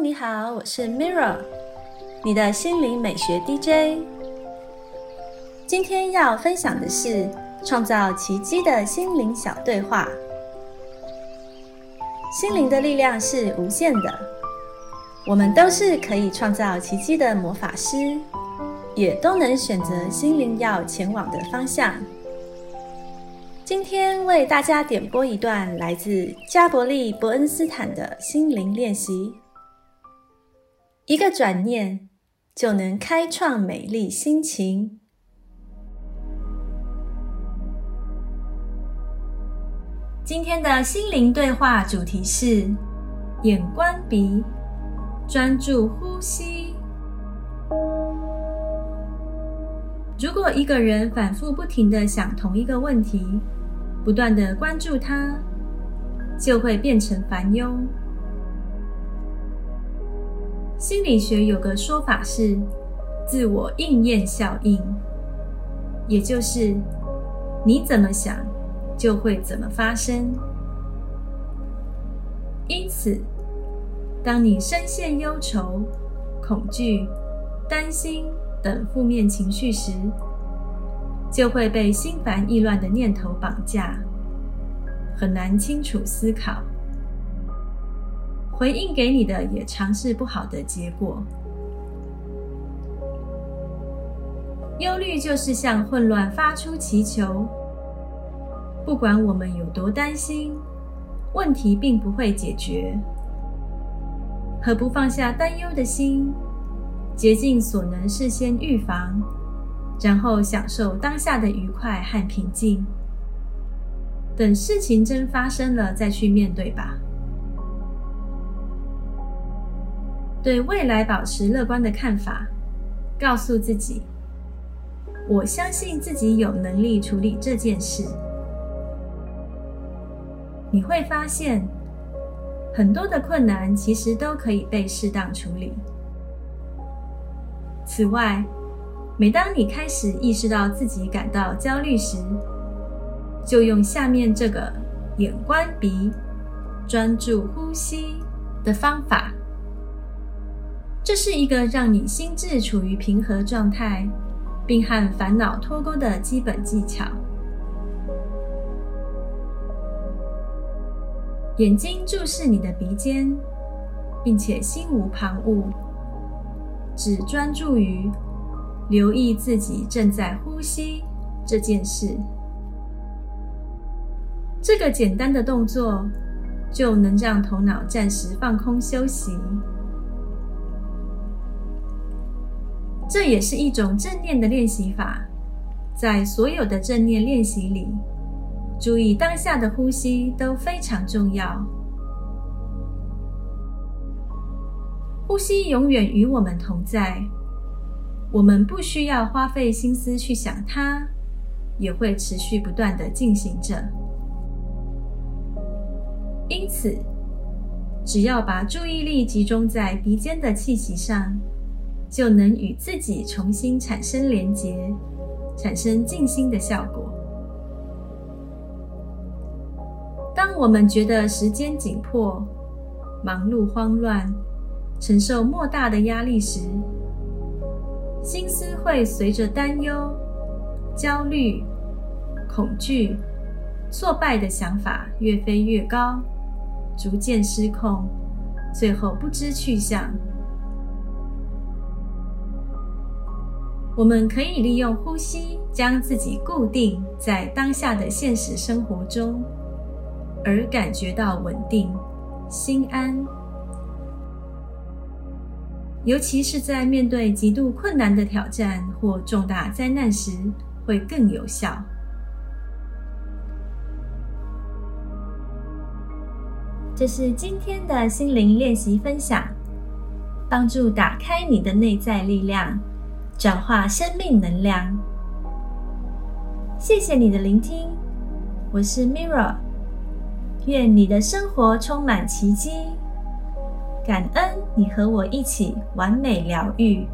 你好，我是 Mirror，你的心灵美学 DJ。今天要分享的是创造奇迹的心灵小对话。心灵的力量是无限的，我们都是可以创造奇迹的魔法师，也都能选择心灵要前往的方向。今天为大家点播一段来自加伯利·伯恩斯坦的心灵练习。一个转念就能开创美丽心情。今天的心灵对话主题是：眼观鼻，专注呼吸。如果一个人反复不停的想同一个问题，不断的关注它，就会变成烦忧。心理学有个说法是自我应验效应，也就是你怎么想，就会怎么发生。因此，当你深陷忧愁、恐惧、担心等负面情绪时，就会被心烦意乱的念头绑架，很难清楚思考。回应给你的也尝试不好的结果。忧虑就是向混乱发出祈求。不管我们有多担心，问题并不会解决。何不放下担忧的心，竭尽所能事先预防？然后享受当下的愉快和平静，等事情真发生了再去面对吧。对未来保持乐观的看法，告诉自己：“我相信自己有能力处理这件事。”你会发现，很多的困难其实都可以被适当处理。此外，每当你开始意识到自己感到焦虑时，就用下面这个眼观鼻、专注呼吸的方法。这是一个让你心智处于平和状态，并和烦恼脱钩的基本技巧。眼睛注视你的鼻尖，并且心无旁骛，只专注于。留意自己正在呼吸这件事，这个简单的动作就能让头脑暂时放空休息。这也是一种正念的练习法，在所有的正念练习里，注意当下的呼吸都非常重要。呼吸永远与我们同在。我们不需要花费心思去想它，也会持续不断的进行着。因此，只要把注意力集中在鼻尖的气息上，就能与自己重新产生连结，产生静心的效果。当我们觉得时间紧迫、忙碌慌乱、承受莫大的压力时，心思会随着担忧、焦虑、恐惧、挫败的想法越飞越高，逐渐失控，最后不知去向。我们可以利用呼吸，将自己固定在当下的现实生活中，而感觉到稳定、心安。尤其是在面对极度困难的挑战或重大灾难时，会更有效。这是今天的心灵练习分享，帮助打开你的内在力量，转化生命能量。谢谢你的聆听，我是 Mirror，愿你的生活充满奇迹。感恩你和我一起完美疗愈。